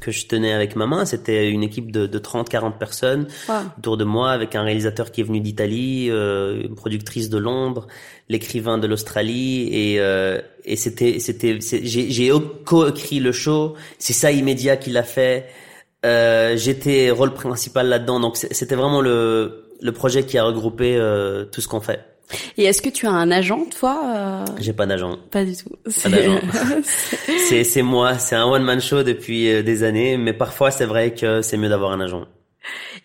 que je tenais avec ma main. C'était une équipe de, de 30, 40 personnes Wow. autour de moi avec un réalisateur qui est venu d'Italie, euh, une productrice de Londres, l'écrivain de l'Australie et euh, et c'était c'était j'ai co-écrit le show, c'est ça immédiat qui l'a fait. Euh, j'étais rôle principal là-dedans donc c'était vraiment le le projet qui a regroupé euh, tout ce qu'on fait. Et est-ce que tu as un agent, toi euh, J'ai pas d'agent. Pas du tout. C'est- d'agent. C'est c'est moi, c'est un one man show depuis euh, des années mais parfois c'est vrai que c'est mieux d'avoir un agent.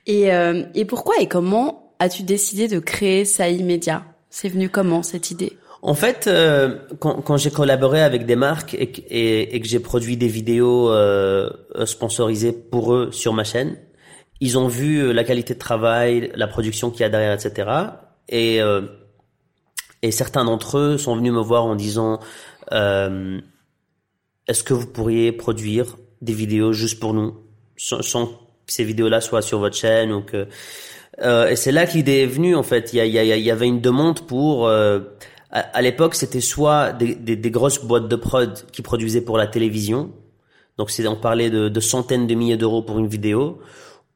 et, euh, et pourquoi et comment as-tu décidé de créer Saï Media? C'est venu comment cette idée? En fait, euh, quand, quand j'ai collaboré avec des marques et, que- et, et que j'ai produit des vidéos euh, sponsorisées pour eux sur ma chaîne, ils ont vu euh, la qualité de travail, la production qu'il y a derrière, etc. Et, euh, et certains d'entre eux sont venus me voir en disant euh, Est-ce que vous pourriez produire des vidéos juste pour nous, sans, sans que ces vidéos-là soient sur votre chaîne ou que euh, et c'est là que l'idée est venue en fait. Il y, y, y avait une demande pour. euh, à l'époque, c'était soit des, des, des grosses boîtes de prod qui produisaient pour la télévision, donc c'est on parlait de, de centaines de milliers d'euros pour une vidéo,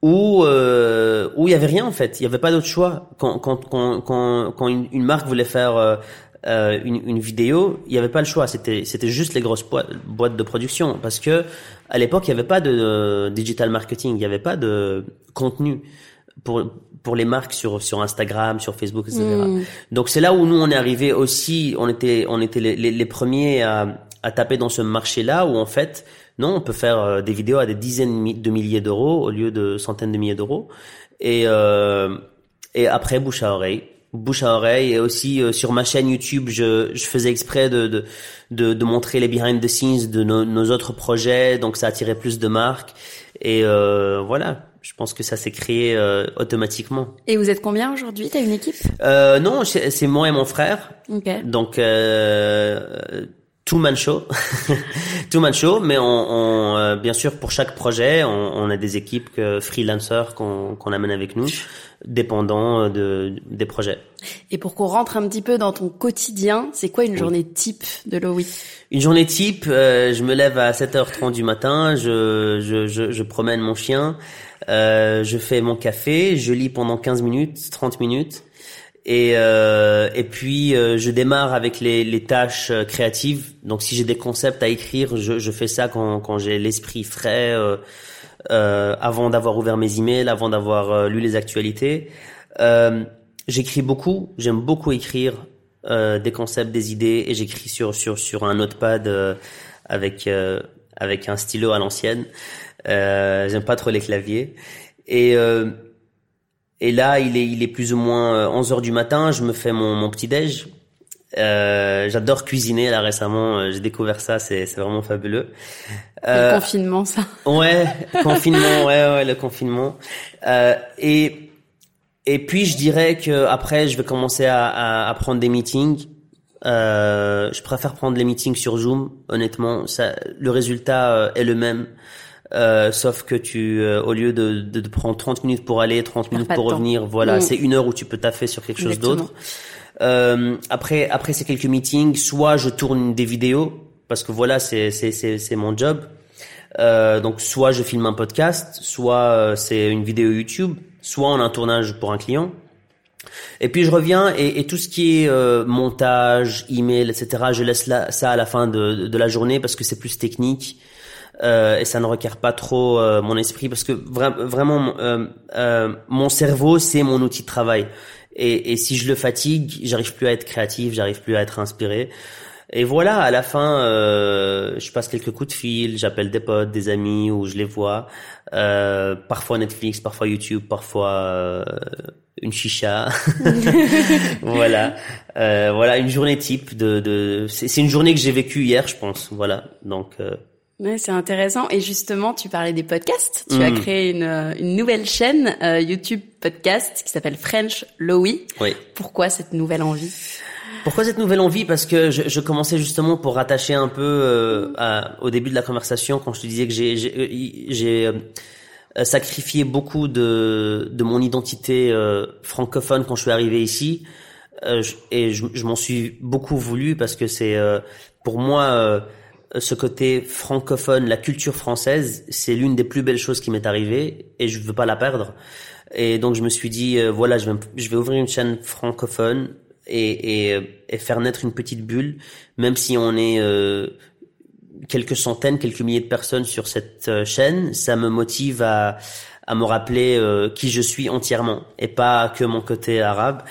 ou euh, où il y avait rien en fait. Il y avait pas d'autre choix. Quand quand quand quand, quand une, une marque voulait faire euh, euh, une, une vidéo, il y avait pas le choix. C'était c'était juste les grosses boîtes, de production parce que à l'époque il y avait pas de euh, digital marketing, il y avait pas de contenu pour pour les marques sur sur Instagram, sur Facebook, etc. Donc c'est là où nous on est arrivé aussi. On était on était les, les, les premiers à à taper dans ce marché-là où en fait non on peut faire euh, des vidéos à des dizaines de milliers d'euros au lieu de centaines de milliers d'euros. Et euh, et après bouche à oreille. Bouche à oreille et aussi euh, sur ma chaîne YouTube je, je faisais exprès de, de, de, de montrer les behind the scenes de nos, nos autres projets. Donc ça attirait plus de marques. Et euh, voilà. Je pense que ça s'est créé euh, automatiquement. Et vous êtes combien aujourd'hui? T'as une équipe? Euh, non c'est moi et mon frère. Donc euh, two man show, two man show, mais on, on euh, bien sûr pour chaque projet, on, on a des équipes que, freelancers qu'on qu'on amène avec nous, dépendant de des projets. Et pour qu'on rentre un petit peu dans ton quotidien, c'est quoi une journée type de Loïc Une journée type, euh, je me lève à 7h30 du matin, je je, je, je promène mon chien, euh, je fais mon café, je lis pendant 15 minutes, 30 minutes. Et, euh, et puis euh, je démarre avec les, les tâches euh, créatives. Donc si j'ai des concepts à écrire, je, je fais ça quand, quand j'ai l'esprit frais, euh, euh, avant d'avoir ouvert mes emails, avant d'avoir lu les actualités. j'écris beaucoup. J'aime beaucoup écrire des concepts, des idées, et j'écris sur sur sur un notepad avec avec un stylo à l'ancienne. J'aime pas trop les claviers. Et et là, il est, il est plus ou moins 11 euh, heures du matin. Je me fais mon, mon petit déj. Euh, J'adore cuisiner. Là récemment, euh, j'ai découvert ça. C'est, c'est vraiment fabuleux. Euh, le confinement, ça. Ouais, confinement. ouais, ouais, le confinement. Euh, et et puis je dirais que après, je vais commencer à, à, à prendre des meetings. Euh, je préfère prendre les meetings sur Zoom. Honnêtement, ça, le résultat est le même. Euh, sauf que tu, euh, au lieu de, de, de, prendre 30 minutes pour aller, 30 minutes pour revenir, voilà, mm. c'est une heure où tu peux taffer sur quelque chose d'autre. Euh, après, après ces quelques meetings, soit je tourne des vidéos parce que voilà, c'est c'est c'est c'est mon job. Euh, donc soit je filme un podcast, soit euh, c'est une vidéo YouTube, soit on a un tournage pour un client. Et puis je reviens et, et tout ce qui est euh, montage, email, etc. Je laisse ça à la fin de, de la journée parce que c'est plus technique euh, et ça ne requiert pas trop euh, mon esprit parce que vraiment euh, euh, mon cerveau c'est mon outil de travail. Et, et si je le fatigue j'arrive plus à être créatif j'arrive plus à être inspiré. Et voilà à la fin euh, je passe quelques coups de fil j'appelle des potes des amis ou je les vois. Parfois Netflix parfois YouTube parfois une chicha. Voilà. Voilà une journée type de, de c'est une journée que j'ai vécue hier je pense. Voilà. Donc Ouais, c'est intéressant. Et justement, tu parlais des podcasts. Tu as mm. créé une, euh, une nouvelle chaîne euh, YouTube podcast qui s'appelle French Lowy. Oui. Pourquoi cette nouvelle envie? Pourquoi cette nouvelle envie? Parce que je, je, commençais justement pour rattacher un peu euh, à, au début de la conversation quand je te disais que j'ai j'ai euh, sacrifié beaucoup de de mon identité francophone quand je suis arrivé ici. et je, je m'en suis beaucoup voulu parce que c'est pour moi ce côté francophone, la culture française, c'est l'une des plus belles choses qui m'est arrivée et je veux pas la perdre. Et donc je me suis dit euh, voilà, je vais, je vais ouvrir une chaîne francophone et, et, et, faire naître une petite bulle, même si on est euh, quelques centaines, quelques milliers de personnes sur cette euh, chaîne, ça me motive à, à me rappeler euh, qui je suis entièrement et pas que mon côté arabe.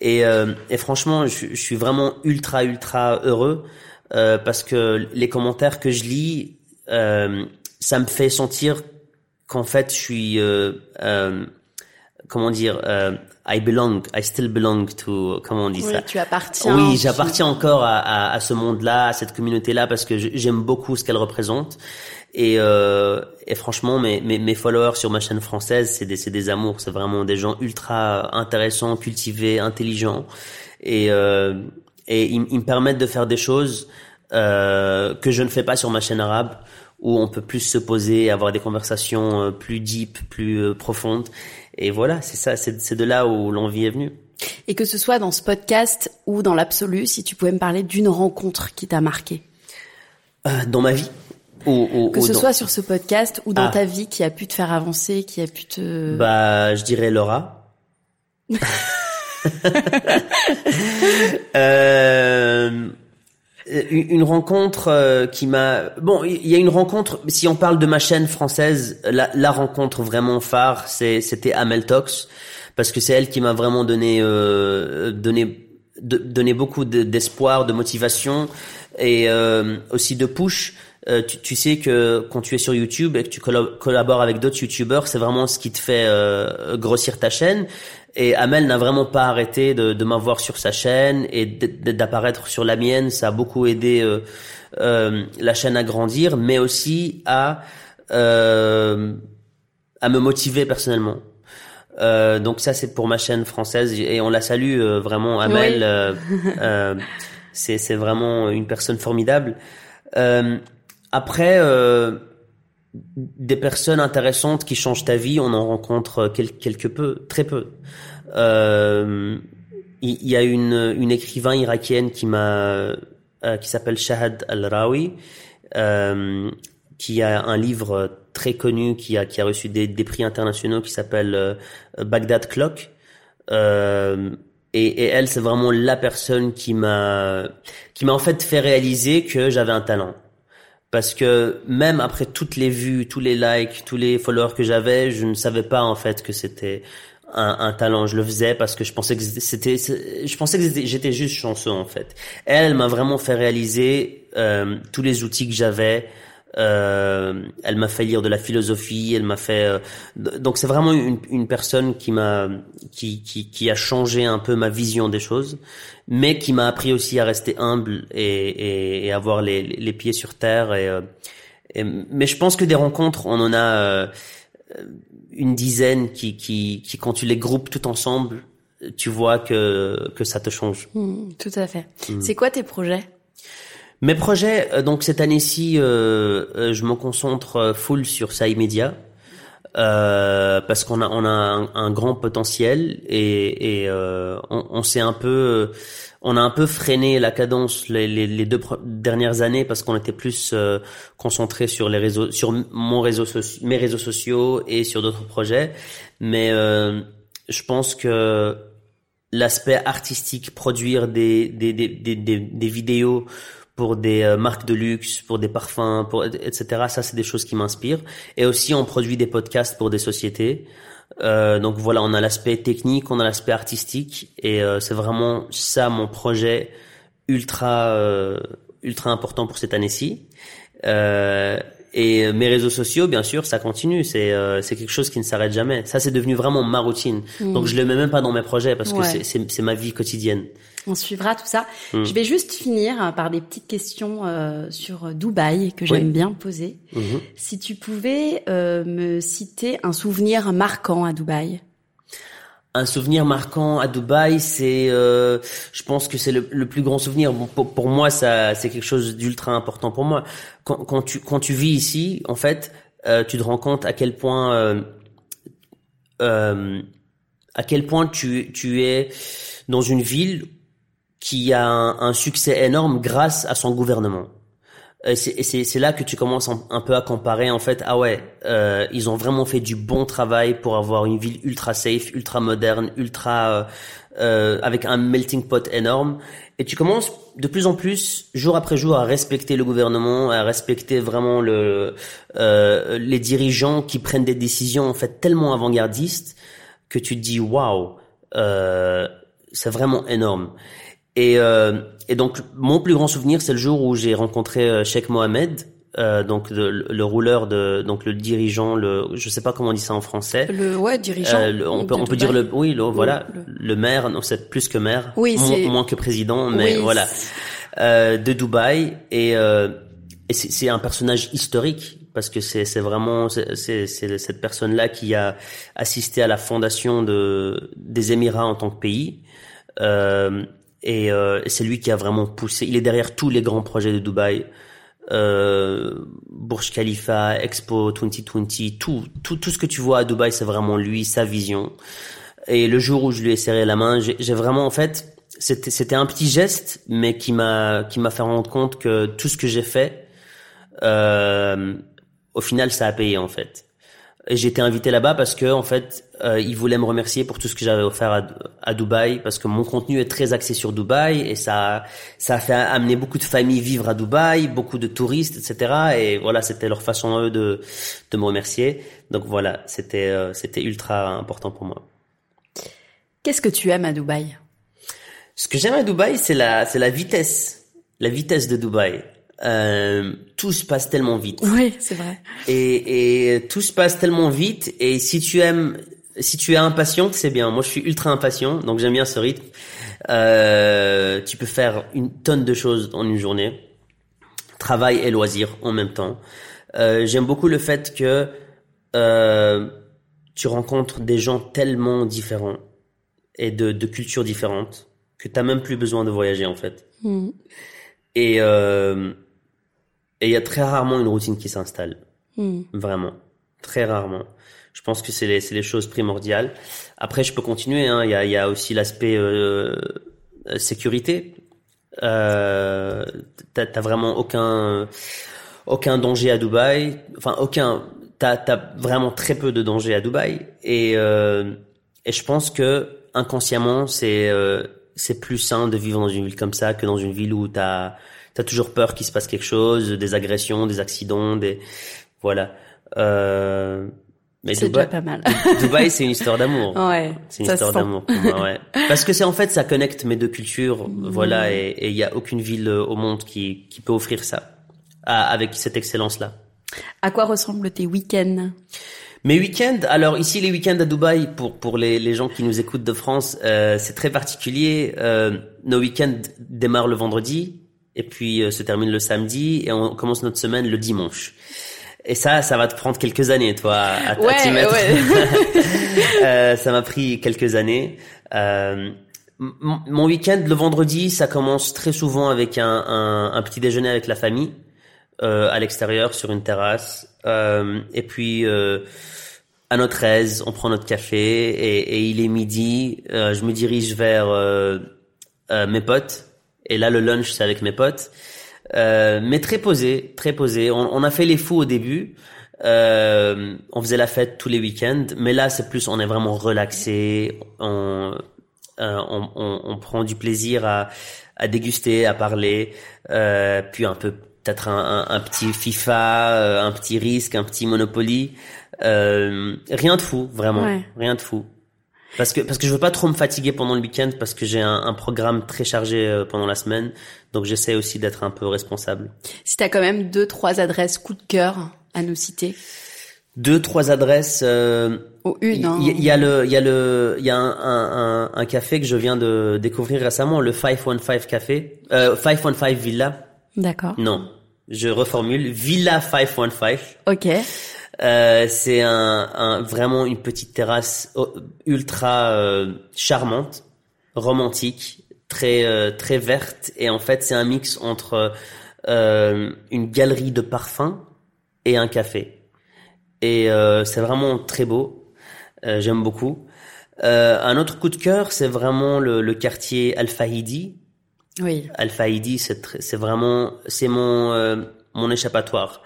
Et, et franchement, je, suis vraiment ultra ultra heureux euh, parce que les commentaires que je lis, euh, ça me fait sentir qu'en fait, je suis, euh, euh comment dire, euh, I belong, I still belong to, comment on dit oui, ça Tu appartiens. Oui, j'appartiens encore à, à, à, ce monde-là, à cette communauté-là, parce que j'aime beaucoup ce qu'elle représente. Et, euh, et franchement, mes, mes, mes, followers sur ma chaîne française, c'est des, des amours, c'est vraiment des gens ultra intéressants, cultivés, intelligents. Et, euh, et ils, ils, me permettent de faire des choses euh, que je ne fais pas sur ma chaîne arabe où on peut plus se poser, avoir des conversations euh, plus deep, plus euh, profondes. Et voilà, c'est ça, c'est de là où l'envie est venue. Et que ce soit dans ce podcast ou dans l'absolu, si tu pouvais me parler d'une rencontre qui t'a marqué. Euh, dans ma vie ou, ou, Que ce dans... soit sur ce podcast ou dans ah. ta vie qui a pu te faire avancer, qui a pu te... Bah, je dirais Laura. euh, une rencontre euh, qui m'a bon il y a une rencontre si on parle de ma chaîne française la, rencontre vraiment phare c'était Amel Tox parce que c'est elle qui m'a vraiment donné euh, donné donné beaucoup d'espoir de, motivation et aussi de push tu, sais que quand tu es sur YouTube et que tu collabores avec d'autres YouTubeurs, c'est vraiment ce qui te fait grossir ta chaîne. Et Amel n'a vraiment pas arrêté de, de m'avoir sur sa chaîne et d'apparaître sur la mienne. Ça a beaucoup aidé euh, euh, la chaîne à grandir, mais aussi à euh, à me motiver personnellement. Euh, donc ça c'est pour ma chaîne française et on la salue euh, vraiment Amel. Oui. C'est c'est vraiment une personne formidable. Euh, après, euh, des personnes intéressantes qui changent ta vie, on en rencontre quelque peu, très peu. Euh, il y, a une, une écrivain irakienne qui m'a, euh, qui s'appelle Shahad Al-Rawi, euh, qui a un livre très connu, qui a, qui a reçu des, des prix internationaux, qui s'appelle euh, Baghdad Clock. Euh, et, et, elle, c'est vraiment la personne qui m'a, qui m'a en fait fait réaliser que j'avais un talent. Parce que même après toutes les vues, tous les likes, tous les followers que j'avais, je ne savais pas en fait que c'était un, un, talent. Je le faisais parce que je pensais que c'était, je pensais que j'étais juste chanceux en fait. Elle, m'a vraiment fait réaliser euh, tous les outils que j'avais. Euh, elle m'a fait lire de la philosophie. Elle m'a fait. Euh, donc c'est vraiment une, une, personne qui m'a, qui, qui, qui a changé un peu ma vision des choses, mais qui m'a appris aussi à rester humble et, et, et avoir les, les, pieds sur terre. Et, euh, et, mais je pense que des rencontres, on en a euh, une dizaine qui, qui, qui, quand tu les groupes tout ensemble, tu vois que, que ça te change. Mmh, tout à fait. Mmh. C'est quoi tes projets? Mes projets, euh, donc cette année-ci, euh, euh, je me concentre full sur ça. Euh, parce qu'on a on a un, grand potentiel et, et euh, on, s'est un peu on a un peu freiné la cadence les, les, deux dernières années parce qu'on était plus euh, concentré sur les réseaux, sur mon réseau, mes réseaux sociaux et sur d'autres projets. Mais euh, je pense que l'aspect artistique, produire des, des, des, des, vidéos pour des euh, marques de luxe, pour des parfums, pour etc. Ça, c'est des choses qui m'inspirent. Et aussi, on produit des podcasts pour des sociétés. Euh, donc voilà, on a l'aspect technique, on a l'aspect artistique, et euh, c'est vraiment ça mon projet ultra euh, ultra important pour cette année-ci. Euh, et mes réseaux sociaux, bien sûr, ça continue. C'est c'est quelque chose qui ne s'arrête jamais. Ça, c'est devenu vraiment ma routine. Mmh. Donc je le mets même pas dans mes projets parce que c'est ma vie quotidienne. On suivra tout ça. Mm. Je vais juste finir par des petites questions euh, sur Dubaï que j'aime bien poser. Mm-hmm. Si tu pouvais euh, me citer un souvenir marquant à Dubaï. Un souvenir marquant à Dubaï, c'est, euh, je pense que c'est le, plus grand souvenir. pour, pour, moi, ça, c'est quelque chose d'ultra important pour moi. Quand, quand, tu quand tu vis ici, en fait, euh, tu te rends compte à quel point euh, euh, à quel point tu tu es dans une ville qui a un, succès énorme grâce à son gouvernement. Et c'est là que tu commences un, peu à comparer en fait. Ah ouais, euh, ils ont vraiment fait du bon travail pour avoir une ville ultra safe, ultra moderne, ultra euh, euh, avec un melting pot énorme. Et tu commences de plus en plus, jour après jour, à respecter le gouvernement, à respecter vraiment le, euh, les dirigeants qui prennent des décisions en fait tellement avant-gardistes que tu te dis waouh, euh, c'est vraiment énorme. Et, euh, et donc mon plus grand souvenir, c'est le jour où j'ai rencontré euh, Sheikh Mohamed, euh, donc le, le, rouleur de donc le dirigeant le je sais pas comment on dit ça en français. Le ouais dirigeant. Euh, on peut on peut dire le oui le, voilà le, maire non c'est plus que maire oui, moins, moins, que président mais voilà. euh, de Dubaï et, euh, et c'est un personnage historique parce que c'est c'est vraiment c'est c'est cette personne là qui a assisté à la fondation de des Émirats en tant que pays. Euh, et euh, c'est lui qui a vraiment poussé. Il est derrière tous les grands projets de Dubaï. Euh, Burj Khalifa, Expo 2020, tout, tout, tout ce que tu vois à Dubaï, c'est vraiment lui, sa vision. Et le jour où je lui ai serré la main, j'ai vraiment, en fait, c'était, c'était un petit geste, mais qui m'a, qui m'a fait rendre compte que tout ce que j'ai fait, euh, au final, ça a payé, en fait. Été invité là-bas parce que en fait, euh, ils voulaient me remercier pour tout ce que j'avais offert à, à, Dubaï, parce que mon contenu est très axé sur Dubaï et ça, ça a fait amener beaucoup de familles vivre à Dubaï, beaucoup de touristes, etc. Et voilà, c'était leur façon eux de, de me remercier. Donc voilà, c'était, euh, c'était ultra important pour moi. Qu'est-ce que tu aimes à Dubaï? Ce que j'aime à Dubaï, c'est la, c'est la vitesse, la vitesse de Dubaï euh, tout se passe tellement vite. Oui, c'est vrai. Et, et tout se passe tellement vite. Et si tu aimes, si tu es impatient, c'est bien. Moi, je suis ultra impatient, donc j'aime bien ce rythme. Euh, tu peux faire une tonne de choses en une journée, travail et loisir en même temps. Euh, j'aime beaucoup le fait que euh, tu rencontres des gens tellement différents et de, de cultures différentes que t'as même plus besoin de voyager en fait Mm. Et euh, et il y a très rarement une routine qui s'installe. Mm. Vraiment, très rarement. Je pense que c'est les, choses primordiales. Après, je peux continuer. hein. Il y, a, il y a aussi l'aspect euh, euh, sécurité. Euh, t'as, vraiment aucun aucun danger à Dubaï. Enfin, aucun. T'as, t'as vraiment très peu de danger à Dubaï. Et euh, et je pense que inconsciemment, c'est euh, c'est plus sain de vivre dans une ville comme ça que dans une ville où t'as t'as toujours peur qu'il se passe quelque chose, des agressions, des accidents, des voilà. Euh, mais C'est Dubaï, déjà pas mal. Dubaï, c'est une histoire d'amour. Ouais, C'est une histoire d'amour ouais. Parce que c'est en fait, ça connecte mes deux cultures, Mmh. voilà, et il y a aucune ville euh, au monde qui, qui peut offrir ça, à- avec cette excellence-là. À quoi ressemblent tes week-ends? Mes week-ends, alors ici les week-ends à Dubaï, pour pour les, les gens qui nous écoutent de France, euh, c'est très particulier. Euh, nos week-ends démarrent le vendredi et puis euh, se terminent le samedi et on commence notre semaine le dimanche. Et ça, ça va te prendre quelques années, toi, à, à Ouais, t'y mettre. ouais. Euh, ça m'a pris quelques années. Euh, mon week-end, le vendredi, ça commence très souvent avec un, un, un petit déjeuner avec la famille euh, à l'extérieur sur une terrasse. Euh, et puis euh, à notre aise, on prend notre café et, et il est midi. euh, je me dirige vers mes potes. Et là, le lunch, c'est avec mes potes. Euh, mais très posé, très posé. On, on a fait les fous au début. Euh, on faisait la fête tous les week-ends, mais là c'est plus, on est vraiment relaxé. On, euh, on, on, on prend du plaisir à, à déguster, à parler, euh, puis un peu peut-être un, un, un petit FIFA, euh, un petit risque, un petit Monopoly. Euh, rien de fou, vraiment, Ouais. rien de fou. Parce que parce que je veux pas trop me fatiguer pendant le week-end parce que j'ai un, un programme très chargé euh, pendant la semaine, donc j'essaie aussi d'être un peu responsable. Si t'as quand même deux, trois adresses coup de cœur à nous citer. Deux trois adresses. euh, Ou une, hein. Il y, il y a le, il y a le, il y a un, un, un, un café que je viens de découvrir récemment, le 515 Café, euh, 515 Villa. D'accord. Non, je reformule, Villa 515. Ok. Euh, c'est un, un, vraiment une petite terrasse oh, ultra euh, charmante, romantique, très euh, très verte et en fait c'est un mix entre euh, une galerie de parfums et un café. Et euh, c'est vraiment très beau. Euh, J'aime beaucoup. Euh, un autre coup de cœur, c'est vraiment le, le quartier Al-Fahidi. Oui. Al-Fahidi, c'est vraiment, c'est mon euh, mon échappatoire.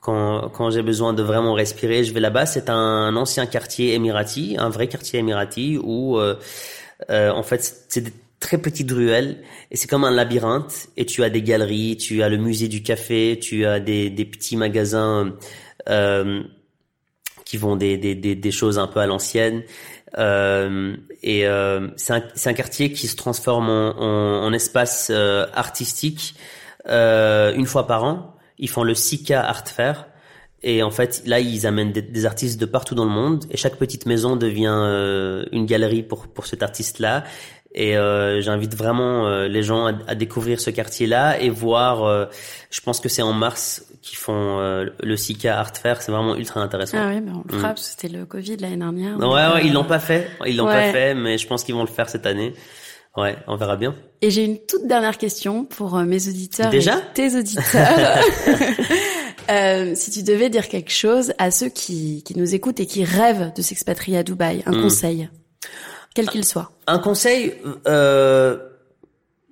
Quand quand j'ai besoin de vraiment respirer, je vais là-bas. C'est un ancien quartier émirati, un vrai quartier émirati où euh, euh, en fait c'est des très petites ruelles et c'est comme un labyrinthe. Et tu as des galeries, tu as le musée du café, tu as des des petits magasins. Euh, qui vont des, des, des, choses un peu à l'ancienne. Euh, et euh, c'est un, un quartier qui se transforme en, en, en espace euh, artistique euh, une fois par an. Ils font le Sika Art Fair. Et en fait, là, ils amènent des, des artistes de partout dans le monde. Et chaque petite maison devient euh, une galerie pour, pour cet artiste-là. Et euh, j'invite vraiment euh, les gens à, à découvrir ce quartier-là et voir. euh, je pense que c'est en mars qu'ils font euh, le Sika Art Fair. C'est vraiment ultra intéressant. Ah oui, mais on le fera Mm. que c'était le Covid l'année dernière. Ouais, ouais, euh, ils l'ont pas fait. Ils l'ont Ouais. pas fait, mais je pense qu'ils vont le faire cette année. Ouais, on verra bien. Et j'ai une toute dernière question pour euh, mes auditeurs Déjà et tes auditeurs. Euh, si tu devais dire quelque chose à ceux qui, qui nous écoutent et qui rêvent de s'expatrier à Dubaï, un Mm. conseil, quel qu'il soit. Un conseil, euh,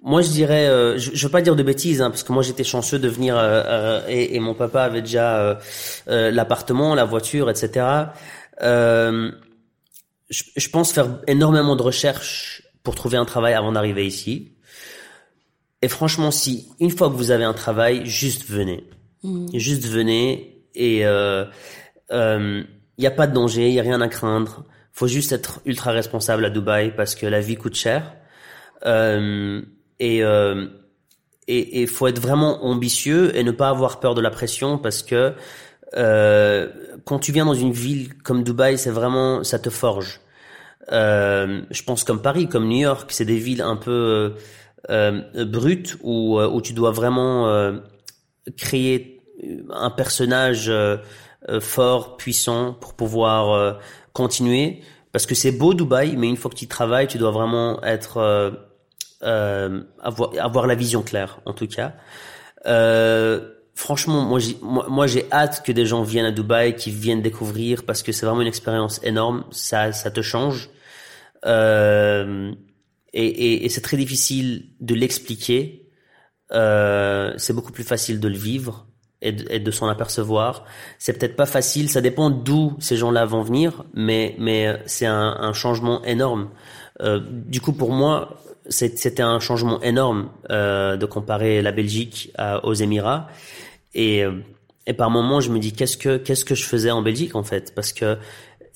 moi je dirais, euh, je, je veux pas dire de bêtises, hein, parce que moi j'étais chanceux de venir euh, euh, et, et mon papa avait déjà euh, euh, l'appartement, la voiture, etc. Euh, je, je pense faire énormément de recherches pour trouver un travail avant d'arriver ici. Et franchement, si une fois que vous avez un travail, juste venez, juste venez et il euh, euh, y a pas de danger, il y a rien à craindre. Faut juste être ultra responsable à Dubaï parce que la vie coûte cher. Euh, et euh, et il faut être vraiment ambitieux et ne pas avoir peur de la pression parce que euh, quand tu viens dans une ville comme Dubaï, c'est vraiment ça te forge. Euh, je pense comme Paris, comme New York, c'est des villes un peu euh, euh, brutes où euh, où tu dois vraiment euh, créer un personnage fort, puissant pour pouvoir continuer. Parce que c'est beau Dubaï, mais une fois que tu travailles, tu dois vraiment être avoir, avoir la vision claire, en tout cas. Euh, franchement, moi, j'ai, hâte que des gens viennent à Dubaï, qui viennent découvrir, parce que c'est vraiment une expérience énorme. Ça, ça te change. Euh, et, et, et c'est très difficile de l'expliquer. Euh, c'est beaucoup plus facile de le vivre et de, s'en apercevoir. C'est peut-être pas facile, ça dépend d'où ces gens-là vont venir, mais mais c'est un, un changement énorme. Euh, du coup, pour moi, c'était un changement énorme euh, de comparer la Belgique aux Émirats. Et, euh, et par moments, je me dis qu'est-ce que qu'est-ce que je faisais en Belgique en fait, parce que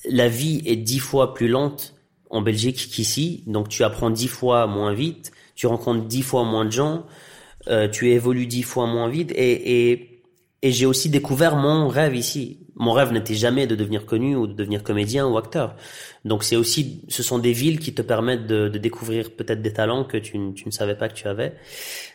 la vie est dix fois plus lente en Belgique qu'ici, donc tu apprends dix fois moins vite, tu rencontres dix fois moins de gens, euh, tu évolues dix fois moins vite, et, et et j'ai aussi découvert mon rêve ici. Mon rêve n'était jamais de devenir connu ou de devenir comédien ou acteur. Donc c'est aussi, ce sont des villes qui te permettent de, de découvrir peut-être des talents que tu, tu, ne savais pas que tu avais.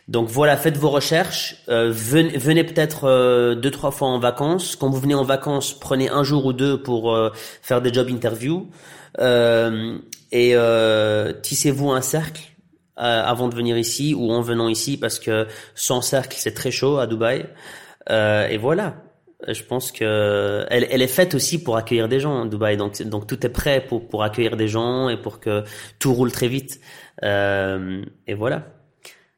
Donc voilà, faites vos recherches. Euh, venez, venez peut-être euh, deux trois fois en vacances. Quand vous venez en vacances, prenez un jour ou deux pour euh, faire des job interviews euh, et euh, tissez-vous un cercle avant de venir ici ou en venant ici parce que sans cercle c'est très chaud à Dubaï. Euh, et voilà. Je pense que elle, elle, est faite aussi pour accueillir des gens, Dubaï. Donc, donc tout est prêt pour pour accueillir des gens et pour que tout roule très vite. Euh, et voilà.